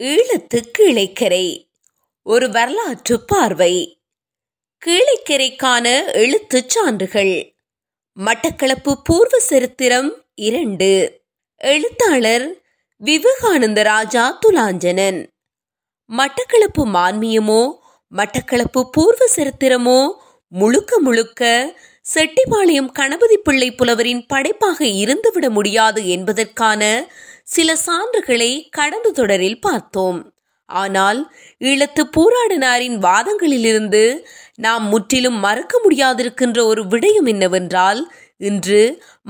ஈழத்து கீழைக்கரை ஒரு வரலாற்று பார்வை. கீழைக்கரைக்கான எழுத்துச் சான்றுகள். மட்டக்களப்பு பூர்வ சரித்திரம் இரண்டு. எழுத்தாளர் விவேகானந்த ராஜா துலாஞ்சனன். மட்டக்களப்பு மான்மியமோ மட்டக்களப்பு பூர்வ சரித்திரமோ முழுக்க முழுக்க செட்டிபாளையம் கணபதி பிள்ளை புலவரின் படைப்பாக இருந்துவிட முடியாது என்பதற்கான சில சான்றுகளை கடந்த தொடரில் பார்த்தோம். ஆனால் ஈழத்து பூராடனாரின் வாதங்களிலிருந்து நாம் முற்றிலும் மறக்க முடியாதிருக்கின்ற ஒரு விடயம் என்னவென்றால் இன்று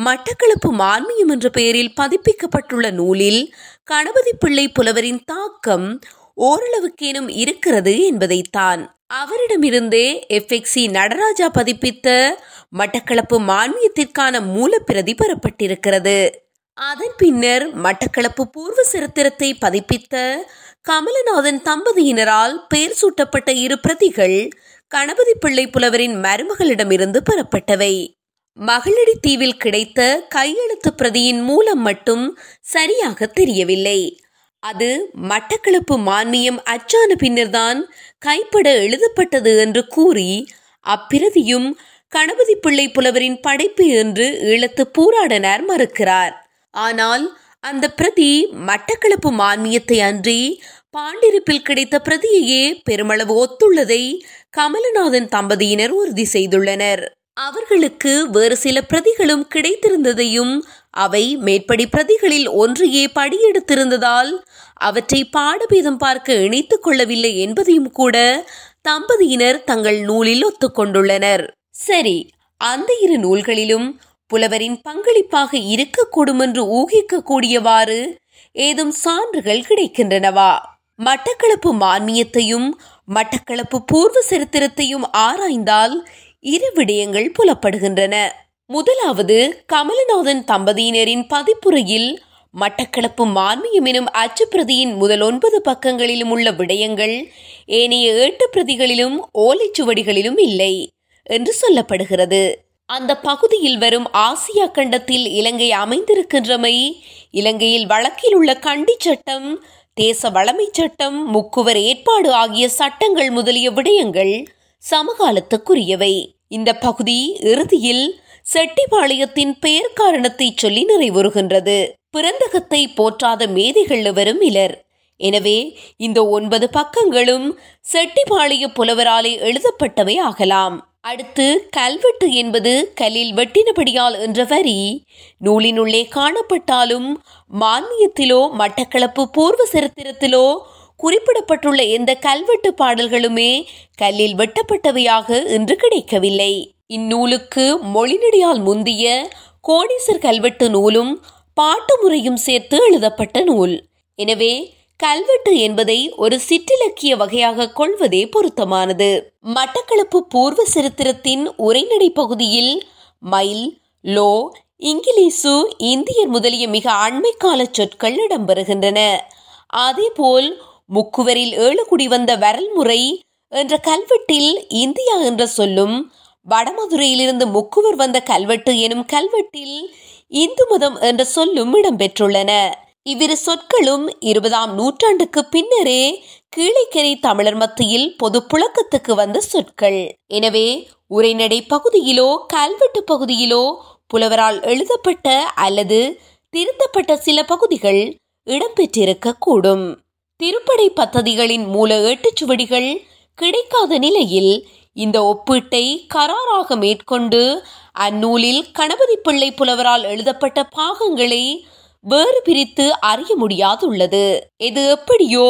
மட்டக்களப்பு மான்மியம் என்ற பெயரில் பதிப்பிக்கப்பட்டுள்ள நூலில் கணபதி பிள்ளை புலவரின் தாக்கம் ஓரளவுக்கேனும் இருக்கிறது என்பதைத்தான். அவரிடமிருந்தே எஃப்எக்சி நடராஜா பதிப்பித்த மட்டக்களப்பு மான்மியத்திற்கான மூலப்பிரதி பெறப்பட்டிருக்கிறது. அதன் பின்னர் மட்டக்களப்பு பூர்வ சரித்திரத்தை பதிப்பித்த கமலநாதன் தம்பதியினரால் பெயர் சூட்டப்பட்ட இரு பிரதிகள் கணபதி பிள்ளை புலவரின் மருமகளிடமிருந்து பெறப்பட்டவை. மகளடி தீவில் கிடைத்த கையெழுத்து பிரதியின் மூலம் மட்டும் சரியாக தெரியவில்லை. அது மட்டக்களப்பு மான்மியம் அச்சான பின்னர்தான் கைப்பட எழுதப்பட்டது என்று கூறி அப்பிரதியும் கணபதி பிள்ளை புலவரின் படைப்பு என்று இழுத்து பூராடனார் மறுக்கிறார். ஆனால் அந்த பிரதி மட்டக்களப்பு மான்மியத்தை அன்றி பாண்டிருப்பில் கிடைத்த பிரதியையே பெருமளவு ஒத்துள்ளதை கமலநாதன் தம்பதியினர் உறுதி செய்துள்ளனர். அவர்களுக்கு வேறு சில பிரதிகளும் கிடைத்திருந்ததையும் அவை மேற்படி பிரதிகளில் ஒன்றையே படியெடுத்திருந்ததால் அவற்றை பாடபேதம் பார்க்க இணைத்துக் கொள்ளவில்லை என்பதையும் கூட தம்பதியினர் தங்கள் நூலில் ஒத்துக்கொண்டுள்ளனர் சரி அந்த இரு நூல்களிலும் புலவரின் பங்களிப்பாக இருக்கக்கூடும் என்று ஊகிக்கக்கூடியவாறு ஏதும் சான்றுகள் கிடைக்கின்றனவா? மட்டக்களப்பு மான்மியத்தையும் மட்டக்களப்பு பூர்வ சரித்திரத்தையும் ஆராய்ந்தால் இரு விடயங்கள் புலப்படுகின்றன. முதலாவது கமலநாதன் தம்பதியினரின் பதிப்புரையில் மட்டக்களப்பு மான்மியம் எனும் அச்சுப்பிரதியின் முதல் ஒன்பது பக்கங்களிலும் உள்ள விடயங்கள் ஏனைய ஏட்டு பிரதிகளிலும் ஓலைச்சுவடிகளிலும் இல்லை என்று சொல்லப்படுகிறது. அந்த பகுதியில் வரும் ஆசியா கண்டத்தில் இலங்கை அமைந்திருக்கின்றமை இலங்கையில் வழக்கில் உள்ள கண்டி சட்டம் தேச வளமை சட்டம் முக்குவர் ஏற்பாடு ஆகிய சட்டங்கள் முதலிய விடயங்கள் சமகாலத்துக்குரியவை. இந்த பகுதி இறுதியில் செட்டிபாளையத்தின் பெயர் காரணத்தை சொல்லி நிறைவுறுகின்றது. பிறந்தகத்தை போற்றாத மேதைகள் வரும் இலர். எனவே இந்த ஒன்பது பக்கங்களும் செட்டிபாளைய புலவராலே எழுதப்பட்டவை ஆகலாம். அடுத்து கல்வெட்டு என்பது கல்லில் வெட்டினபடியால் என்ற வரி. நூலினுள்ளே காணப்பட்டாலும் மான்மியத்திலோ மட்டக்களப்பு பூர்வ சரித்திரத்திலோ குறிப்பிடப்பட்டுள்ள எந்த கல்வெட்டு பாடல்களுமே கல்லில் வெட்டப்பட்டவையாக இன்று கிடைக்கவில்லை. இந்நூலுக்கு மொழிநடியால் முந்திய கோடீசர் கல்வெட்டு நூலும் பாட்டு முறையும் சேர்த்து எழுதப்பட்ட நூல். எனவே கல்வெட்டு என்பதை ஒரு சிற்றிலக்கிய வகையாக கொள்வதே பொருத்தமானது. மட்டக்களப்பு பூர்வ சரித்திரத்தின் உரைநடை பகுதியில் மயில் லோ இங்கிலீசு இந்தியர் முதலிய மிக அண்மை கால சொற்கள் இடம்பெறுகின்றன. அதேபோல் முக்குவரில் ஏழுகுடி வந்த வரல்முறை என்ற கல்வெட்டில் இந்தியா என்ற சொல்லும் வடமதுரையிலிருந்து முக்குவர் வந்த கல்வெட்டு எனும் கல்வெட்டில் இந்து மதம் என்ற சொல்லும் இடம்பெற்றுள்ளன. இவ்விரு சொற்களும் இருபதாம் நூற்றாண்டுக்கு பின்னரே கீழைக்கரை தமிழர் மத்தியில் பொது புழக்கத்துக்கு வந்த சொற்கள். எனவே உரைநடை பகுதியிலோ கல்வெட்டு பகுதியிலோ புலவரால் எழுதப்பட்ட அல்லது திருத்தப்பட்ட சில பகுதிகள் இடம்பெற்றிருக்க கூடும் திருப்படை பத்ததிகளின் மூல ஏட்டுச்சுவடிகள் கிடைக்காத நிலையில் இந்த ஒப்பீட்டை கராராக மேற்கொண்டு அந்நூலில் கணபதி பிள்ளை புலவரால் எழுதப்பட்ட பாகங்களை வேறு பிரித்து அறிய முடியாதுள்ளது. இது எப்படியோ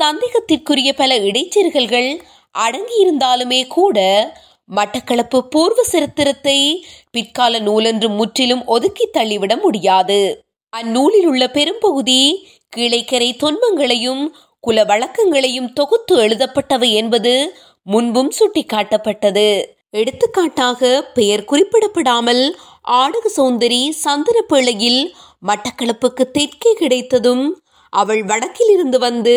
சந்தேகத்திற்குரிய பல இடைச்செருகல்கள் அடங்கியிருந்தாலுமே கூட மட்டக்களப்பு பூர்வ சரித்திரத்தை பிற்கால நூலென்று முற்றிலும் ஒதுக்கி தள்ளிவிட முடியாது. அந்நூலில் உள்ள பெரும்பகுதி கீழைக்கரை தொன்மங்களையும் குல வழக்கங்களையும் தொகுத்து எழுதப்பட்டவை என்பது முன்பும் சுட்டிக்காட்டப்பட்டது. எடுத்துக்காட்டாக பெயர் குறிப்பிடப்படாமல் ஆடக சௌந்தரி சந்தன பிள்ளையில் மட்டக்களப்புக்கு தெற்கே கிடைத்ததும் அவள் வடக்கிலிருந்து வந்து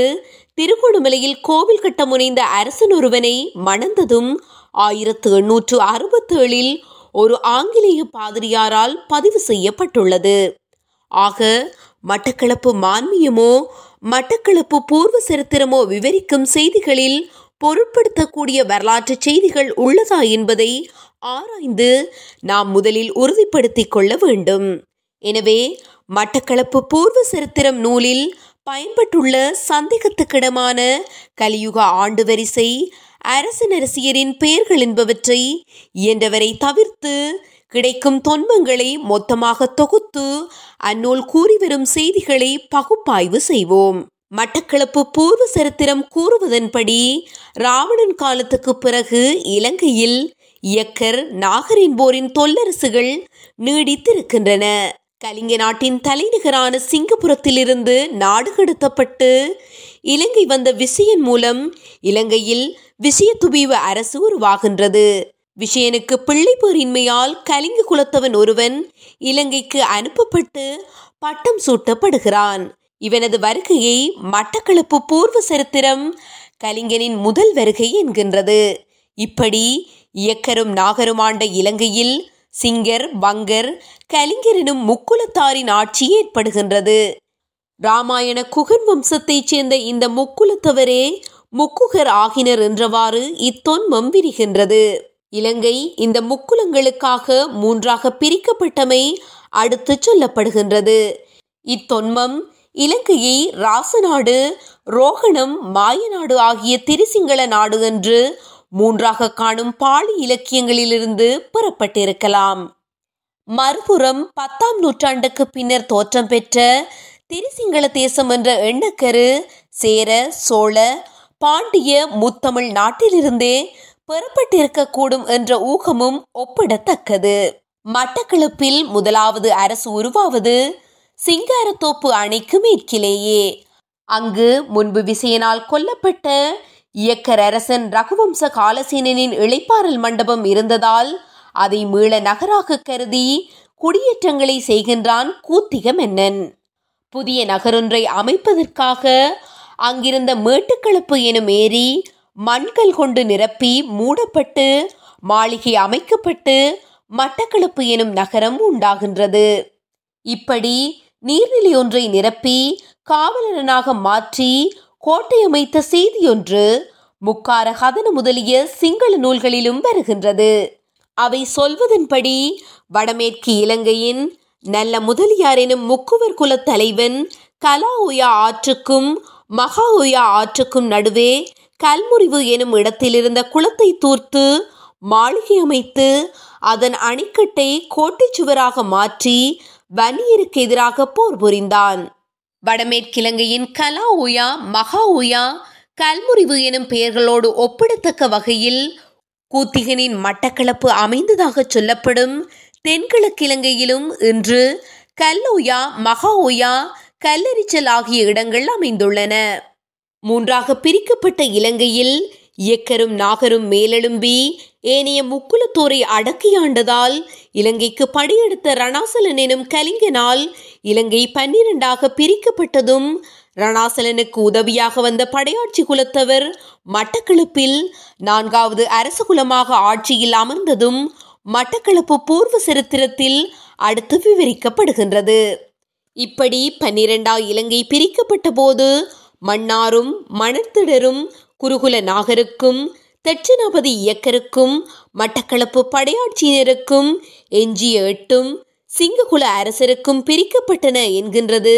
திருகோணமலையில் கோவில் கட்ட முனைந்த அரசன் ஒருவனை மணந்ததும் ஆயிரத்து எண்ணூற்று அறுபத்தேழில் ஒரு ஆங்கிலேய பாதிரியாரால் பதிவு செய்யப்பட்டுள்ளது. ஆக மட்டக்களப்பு மான்மியமோ மட்டக்களப்பு பூர்வ சரித்திரமோ விவரிக்கும் செய்திகளில் பொருட்படுத்தக்கூடிய வரலாற்று செய்திகள் உள்ளதா என்பதை ஆராய்ந்து நாம் முதலில் உறுதிப்படுத்திக் கொள்ள வேண்டும். எனவே மட்டக்களப்பு பூர்வ சரித்திரம் நூலில் பயன்பட்டுள்ள சந்தேகத்துக்கிடமான கலியுக ஆண்டு வரிசை அரசனரசியரின் பெயர்கள் என்பவற்றை இயன்றவரை தவிர்த்து கிடைக்கும் தொன்மங்களை மொத்தமாக தொகுத்து அந்நூல் கூறி வரும் செய்திகளை பகுப்பாய்வு செய்வோம். மட்டக்களப்பு பூர்வ சரித்திரம் கூறுவதன்படி ராவணன் காலத்துக்கு பிறகு இலங்கையில் இயக்கர் நாகரின் போரின் தொல்லரசுகள் நீடித்திருக்கின்றன. கலிங்க நாட்டின் தலைநகரான சிங்கப்புரத்திலிருந்து நாடு கடத்தப்பட்டு இலங்கை வந்த விசயன் மூலம் இலங்கையில் விசயதுபீவ அரசு உருவாகின்றது. விஷயனுக்கு பிள்ளை பேரின்மையால் கலிங்க குலத்தவன் ஒருவன் இலங்கைக்கு அனுப்பப்பட்டு பட்டம் சூட்டப்படுகிறான். இவனது வருகையை மட்டக்களப்பு பூர்வ சரித்திரம் கலிங்கனின் முதல் வருகை என்கின்றது. இப்படி இயக்கரும் நாகரும் ஆண்ட இலங்கையில் சிங்கர் வங்கர் கலிங்கர் எனும் முக்குலத்தாரின் ஆட்சி ஏற்படுகின்றது. ராமாயண குகன் வம்சத்தைச் சேர்ந்த இந்த முக்குலத்தவரே முக்குகர் ஆகினர் என்றவாறு இத்தொன்மம் விரிகின்றது. இலங்கை இந்த முக்குலங்களுக்காக மூன்றாக பிரிக்கப்பட்டமை அடுத்து சொல்லப்படுகின்றது. இத்தொன்மம் இலங்கையை ராசநாடு ரோகணம் மாயநாடு ஆகிய திரிசிங்கள நாடு என்று மூன்றாக காணும் பாலி இலக்கியங்களிலிருந்து பெறப்பட்டிருக்கலாம். மறுபுறம் பத்தாம் நூற்றாண்டுக்கு பின்னர் தோற்றம் பெற்ற திரிசிங்கள தேசம் என்ற எண்ணக்கரு சேர சோழ பாண்டிய முத்தமிழ் நாட்டிலிருந்தே பெறப்பட்டிருக்கக்கூடும் என்ற ஊகமும் ஒப்பிடத்தக்கது. மட்டக்களப்பில் முதலாவது அரசு உருவாவது சிங்காரத்தோப்பு அணைக்கு மேற்கிலேயே. அங்கு முன்பு விசயனால் கொல்லப்பட்ட இயக்கர் அரசன் ரகுவம்ச காலசேனனின் இளைப்பாறல் மண்டபம் இருந்ததால் அதை மீள நகராக கருதி குடியேற்றங்களை செய்கின்றான் கூத்திக மன்னன் புதிய நகரொன்றை அமைப்பதற்காக அங்கிருந்த மேட்டுக்களப்பு எனும் ஏரி மண்கள் கொண்டு நிரப்பி மூடப்பட்டு மாளிகை அமைக்கப்பட்டு மட்டக்களப்பு எனும் நகரம் உண்டாகின்றது. இப்படி நீர்நிலை ஒன்றை நிரப்பி காவலரனாக மாற்றி கோட்டை அமைத்த செய்தியொன்று முக்கார கதன முதலிய சிங்கள நூல்களிலும் வருகின்றது. அவை சொல்வதன்படி வடமேற்கு இலங்கையின் நல்ல முதலியார் எனும் முக்குவர் குலத் தலைவன் கலா உயா ஆற்றுக்கும் மகா உயா ஆற்றுக்கும் நடுவே கல்முறிவு எனும் இடத்திலிருந்த குளத்தை தூர்த்து மாளிகை அமைத்து அதன் அணைக்கட்டை கோட்டை சுவராக மாற்றி வன்னியருக்கு எதிராக போர் புரிந்தான். வடமேற்கிழங்கையின் கலா உயா மகா உயா கல்முறிவு எனும் பெயர்களோடு ஒப்பிடத்தக்க வகையில் கூத்திகனின் மட்டக்களப்பு அமைந்ததாக சொல்லப்படும். தென்கிழக்கிழங்கையிலும் இன்று கல்லோயா மகா ஓயா கல்லெரிச்சல் ஆகிய இடங்கள் அமைந்துள்ளன. மூன்றாக பிரிக்கப்பட்ட இலங்கையில் இயக்கரும் நாகரும் மேலெழும்பி ஏனைய முக்குலத்தோரை அடக்கியாண்டதால் இலங்கைக்கு படையெடுத்த ரணாசலன் எனும் கலிங்கனால் இலங்கை பன்னிரண்டாக பிரிக்கப்பட்டதும் ரணாசலனுக்கு உதவியாக வந்த படையாட்சி குலத்தவர் மட்டக்களப்பில் நான்காவது அரச குலமாக ஆட்சியில் அமர்ந்ததும் மட்டக்களப்பு பூர்வ சரித்திரத்தில் அடுத்து விவரிக்கப்படுகின்றது. இப்படி பன்னிரண்டா இலங்கை பிரிக்கப்பட்ட போது மன்னாரும் மணத்திடரும் குருகுல நாகருக்கும் தட்சிணாபதி இயக்கருக்கும் மட்டக்களப்பு படையாட்சியினருக்கும் எஞ்சிய எட்டும் சிங்ககுல அரசருக்கும் பிரிக்கப்பட்டன என்கின்றது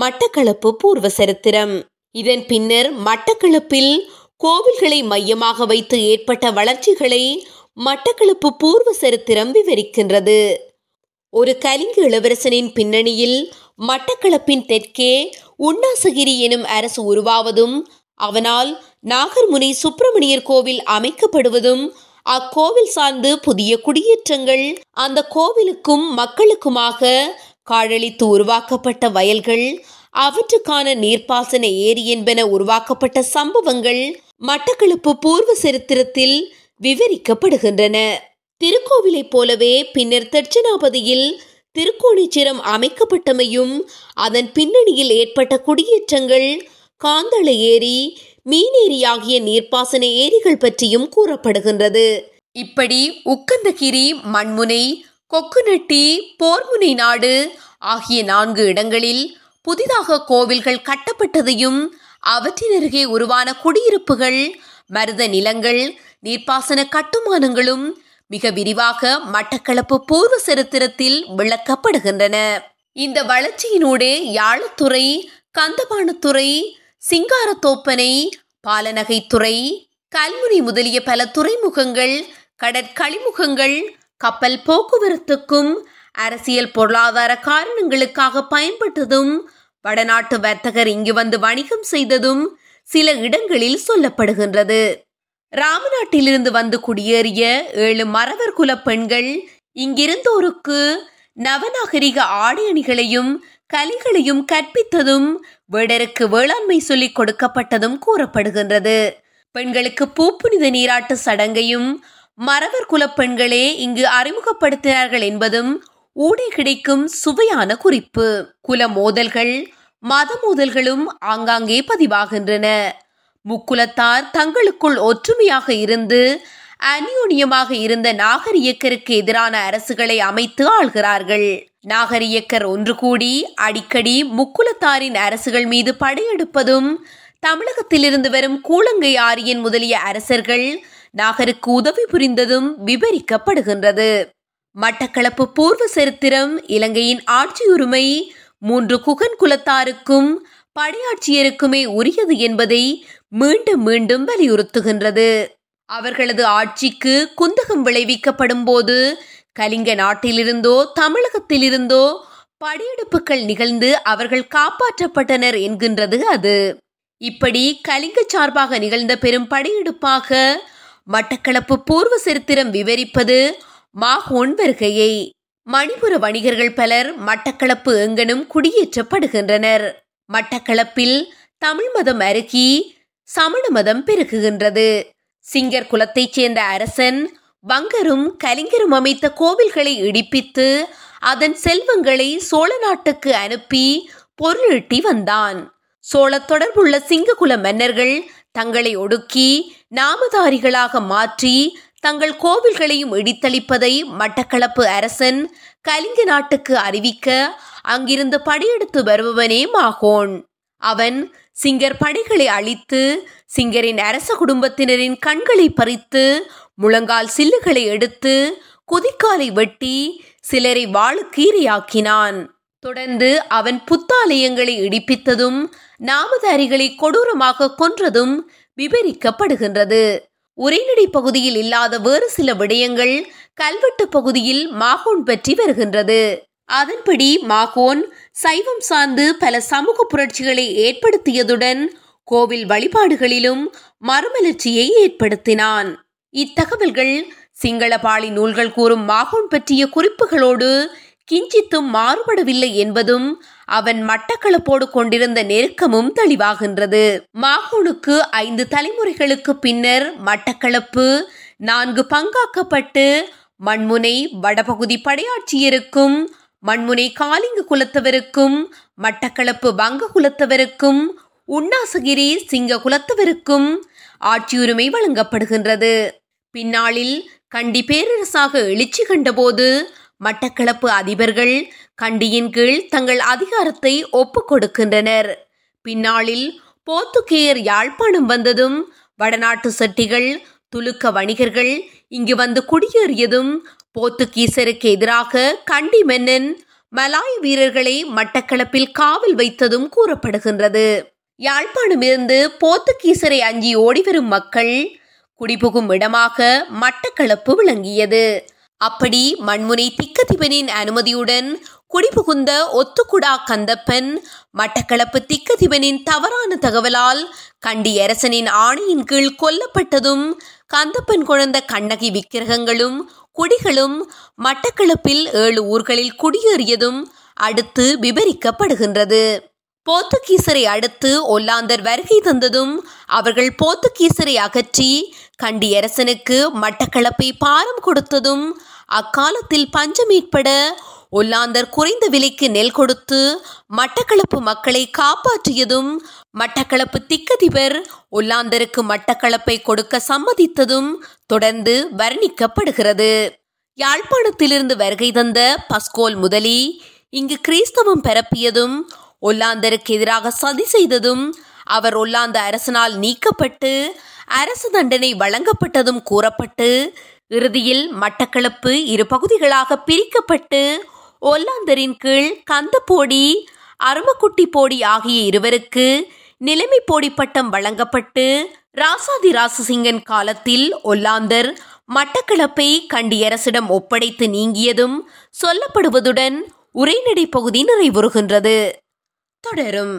மட்டக்களப்பு பூர்வ சரித்திரம். இதன் பின்னர் மட்டக்களப்பில் கோவில்களை மையமாக வைத்து ஏற்பட்ட வளர்ச்சிகளை மட்டக்களப்பு பூர்வ சரித்திரம் விவரிக்கின்றது. ஒரு கலிங்க இளவரசனின் பின்னணியில் மட்டக்களப்பின் தெற்கே உண்ணாசகிரி எனும் அரசு உருவாவதும் அவனால் நாகர்முனை சுப்பிரமணியர் கோவில் அமைக்கப்படுவதும் அக்கோவில் சார்ந்து புதிய குடியேற்றங்கள் அந்த கோவிலுக்கும் மக்களுக்குமாக காழளித்து உருவாக்கப்பட்ட வயல்கள் அவற்றுக்கான நீர்ப்பாசன ஏரி என்பன உருவாக்கப்பட்ட சம்பவங்கள் மட்டக்களப்பு பூர்வ சரித்திரத்தில் விவரிக்கப்படுகின்றன. திருக்கோவிலைப் போலவே பின்னர் தட்சிணாபதியில் திருக்கோணிச்சிரம் அமைக்கப்பட்டமையும் அதன் பின்னணியில் ஏற்பட்ட குடியேற்றங்கள் காந்தள ஏரி மீனேரி ஆகிய நீர்ப்பாசன ஏரிகள் பற்றியும் கூறப்படுகின்றது. இப்படி உக்கந்தகிரி மண்முனை கொக்குநெட்டி போர்முனை நாடு ஆகிய நான்கு இடங்களில் புதிதாக கோவில்கள் கட்டப்பட்டதையும் அவற்றின் அருகே உருவான குடியிருப்புகள் மருத நிலங்கள் நீர்ப்பாசன கட்டுமானங்களும் மிக விரிவாக மட்டக்களப்பு பூர்வ சரித்திரத்தில் விளக்கப்படுகின்றன. இந்த வளர்ச்சியினூடே யாழத்துறை கந்தபானத்துறை சிங்காரத்தோப்பனை பாலநகைத்துறை கல்முனை முதலிய பல துறைமுகங்கள் கடற்கழிமுகங்கள் கப்பல் போக்குவரத்துக்கும் அரசியல் பொருளாதார காரணங்களுக்காக பயன்பட்டதும் வடநாட்டு வர்த்தகர் இங்கு வந்து வணிகம் செய்ததும் சில இடங்களில் சொல்லப்படுகின்றது. ராமநாட்டிலிருந்து வந்து குடியேறிய ஏழு மறவர் குல பெண்கள் இங்கிருந்தோருக்கு நவநாகரிக ஆடை அணிகளையும் கலிகளையும் கற்பித்ததும் வேடருக்கு வேளாண்மை சொல்லிக் கொடுக்கப்பட்டதும் கூறப்படுகின்றது. பெண்களுக்கு பூப்புனித நீராட்டு சடங்கையும் மறவர் குல பெண்களே இங்கு அறிமுகப்படுத்தினார்கள் என்பதும் ஊடே கிடைக்கும் சுவையான குறிப்பு. குல மோதல்கள் மத மோதல்களும் ஆங்காங்கே பதிவாகின்றன. முக்குலத்தார் தங்களுக்குள் ஒற்றுமையாக இருந்து அந்யோன்யமாக இருந்த நாகரியக்கருக்கு எதிரான அரசுகளை அமைத்து ஆள்கிறார்கள். நாகரியக்கர் ஒன்று கூடி அடிக்கடி முக்குலத்தாரின் அரசுகள் மீது படையெடுப்பதும் தமிழகத்திலிருந்து வரும் கூலங்கை ஆரியன் முதலிய அரசர்கள் நாகருக்கு உதவி புரிந்ததும் விவரிக்கப்படுகின்றது மட்டக்களப்பு பூர்வ சரித்திரம் இலங்கையின் ஆட்சியுரிமை மூன்று குகன் குலத்தாருக்கும் படையாட்சியருக்குமே உரியது என்பதை மீண்டும் மீண்டும் வலியுறுத்துகின்றது. அவர்களது ஆட்சிக்கு குந்தகம் விளைவிக்கப்படும் போது கலிங்க நாட்டிலிருந்தோ தமிழகத்திலிருந்தோ படையெடுப்புகள் நிகழ்ந்து அவர்கள் காப்பாற்றப்பட்டனர் என்கின்றது அது. இப்படி கலிங்க சார்பாக நிகழ்ந்த பெரும் படையெடுப்பாக மட்டக்களப்பு பூர்வ சரித்திரம் விவரிப்பது மாகோன் வருகையை. மணிபுர வணிகர்கள் பலர் மட்டக்களப்பு எங்கனும் குடியேற்றப்படுகின்றனர். மட்டக்களப்பில் தமிழ் மதம் அருகி சமண மதம் பெருகுகின்றது. சிங்கர் குலத்தைச் சேர்ந்த அரசன் வங்கரும் கலிங்கரும் அமைத்த கோவில்களை இடிப்பித்து அதன் செல்வங்களை சோழ நாட்டுக்கு அனுப்பி பொருளீட்டி வந்தான். சோழ தொடர்புள்ள சிங்ககுல மன்னர்கள் தங்களை ஒடுக்கி நாமதாரிகளாக மாற்றி தங்கள் கோவில்களையும் இடித்தளிப்பதை மட்டக்களப்பு அரசன் கலிங்க நாட்டுக்கு அறிவிக்க அங்கிருந்து படியெடுத்து வருபவனே மாகோன். அவன் சிங்கர் படைகளை அழித்து சிங்கரின் அரச குடும்பத்தினரின் கண்களை பறித்து முழங்கால் சில்லுகளை எடுத்து குதிக்காலை வெட்டி சிலரை வாழுக்கீரையாக்கினான் தொடர்ந்து அவன் புத்தாலயங்களை இடிப்பித்ததும் நாமதாரிகளை கொடூரமாக கொன்றதும் விவரிக்கப்படுகின்றது உரைநடை பகுதியில் இல்லாத வேறு சில விடயங்கள் கல்வெட்டு பகுதியில் மாகோன் பற்றி வருகின்றது. அதன்படி மாகோன் சைவம் சார்ந்து பல சமூக புரட்சிகளை ஏற்படுத்தியதுடன் கோவில் வழிபாடுகளிலும் மறுமலர்ச்சியை ஏற்படுத்தினான். இத்தகவல்கள் சிங்களபாளி நூல்கள் கூறும் மாகோன் பற்றிய குறிப்புகளோடு கிஞ்சித்தும் மாறுபடவில்லை என்பதும் அவன் மட்டக்களப்போடு கொண்டிருந்த நெருக்கமும் தெளிவாகின்றது. மாகோனுக்கு ஐந்து தலைமுறைகளுக்கு பின்னர் மட்டக்களப்பு நான்கு பங்காக்கப்பட்டு மண்முனை வடபகுதி படையாட்சியருக்கும் மண்முனை காலிங்க குலத்தவருக்கும் மட்டக்களப்பு வங்க குலத்தவருக்கும் உண்ணாசகிரி சிங்க குலத்தவருக்கும் ஆட்சியுரிமை வழங்கப்படுகின்றது. பின்னாளில் கண்டி பேரரசாக எழுச்சி கண்டபோது மட்டக்களப்பு அதிபர்கள் கண்டியின் கீழ் தங்கள் அதிகாரத்தை ஒப்புக் கொடுக்கின்றனர். பின்னாளில் போர்த்துகேயர் யாழ்ப்பாணம் வந்ததும் வடநாட்டு செட்டிகள் துலுக்க வணிகர்கள் இங்கு வந்து குடியேறியதும் போர்த்துகீசருக்கு எதிராக கண்டி மென்னன் மலாய் வீரர்களை மட்டக்களப்பில் காவல் வைத்ததும் கூறப்படுகின்றது. யாழ்ப்பாணமிருந்து போர்த்துகீசரை அஞ்சி ஓடிவரும் மக்கள் குடிபுகும் இடமாக மட்டக்களப்பு விளங்கியது. அப்படி மண்முனை திக்கதிபனின் அனுமதியுடன் குடிபுகுந்த ஒத்துக்குடா கந்தப்பன் மட்டக்களப்பு திக்கதிபனின் தவறான தகவலால் கண்டி அரசனின் ஆணையின் கீழ் கொல்லப்பட்டதும் கந்தப்பன் குழந்த கண்ணகி விக்கிரகங்களும் குடிகளும் மட்டக்களப்பில் ஏழு ஊர்களில் குடியேறியதும் அடுத்து விவரிக்கப்படுகின்றது போர்த்துகீசரை அடுத்து ஒல்லாந்தர் வருகை தந்ததும் அவர்கள் போர்த்துகீசரை அகற்றி கண்டியரசனுக்கு மட்டக்களப்பை பாரம் கொடுத்ததும் அக்காலத்தில் பஞ்சம் ஏற்பட ஒல்லாந்தர் குறைந்த விலைக்கு நெல் கொடுத்து மட்டக்களப்பு மக்களை காப்பாற்றியதும் மட்டக்களப்பு திக்கதிபர் ஒல்லாந்தருக்கு மட்டக்களப்பை கொடுக்க சம்மதித்ததும் தொடர்ந்து வர்ணிக்கப்படுகிறது. யாழ்ப்பாணத்திலிருந்து வருகை தந்த பஸ்கோல் முதலி இங்கு கிறிஸ்தவம் பரப்பியதும் ஒல்லாந்தருக்கு எதிராக சதி செய்ததும் அவர் ஒல்லாந்த அரசனால் நீக்கப்பட்டு அரசு தண்டனை வழங்கப்பட்டதும் கூறப்பட்டு இறுதியில் மட்டக்களப்பு இரு பகுதிகளாக பிரிக்கப்பட்டு ஒல்லாந்தரின் கீழ் கந்தப்போடி அருமக்குட்டி போடி ஆகிய இருவருக்கு நிலைமை போடி பட்டம் வழங்கப்பட்டு ராசாதி ராசசிங்கன் காலத்தில் ஒல்லாந்தர் மட்டக்களப்பை கண்டியரசிடம் ஒப்படைத்து நீங்கியதும் சொல்லப்படுவதுடன் உரைநடை பகுதி நிறைவுறுகின்றது. தொடரும்.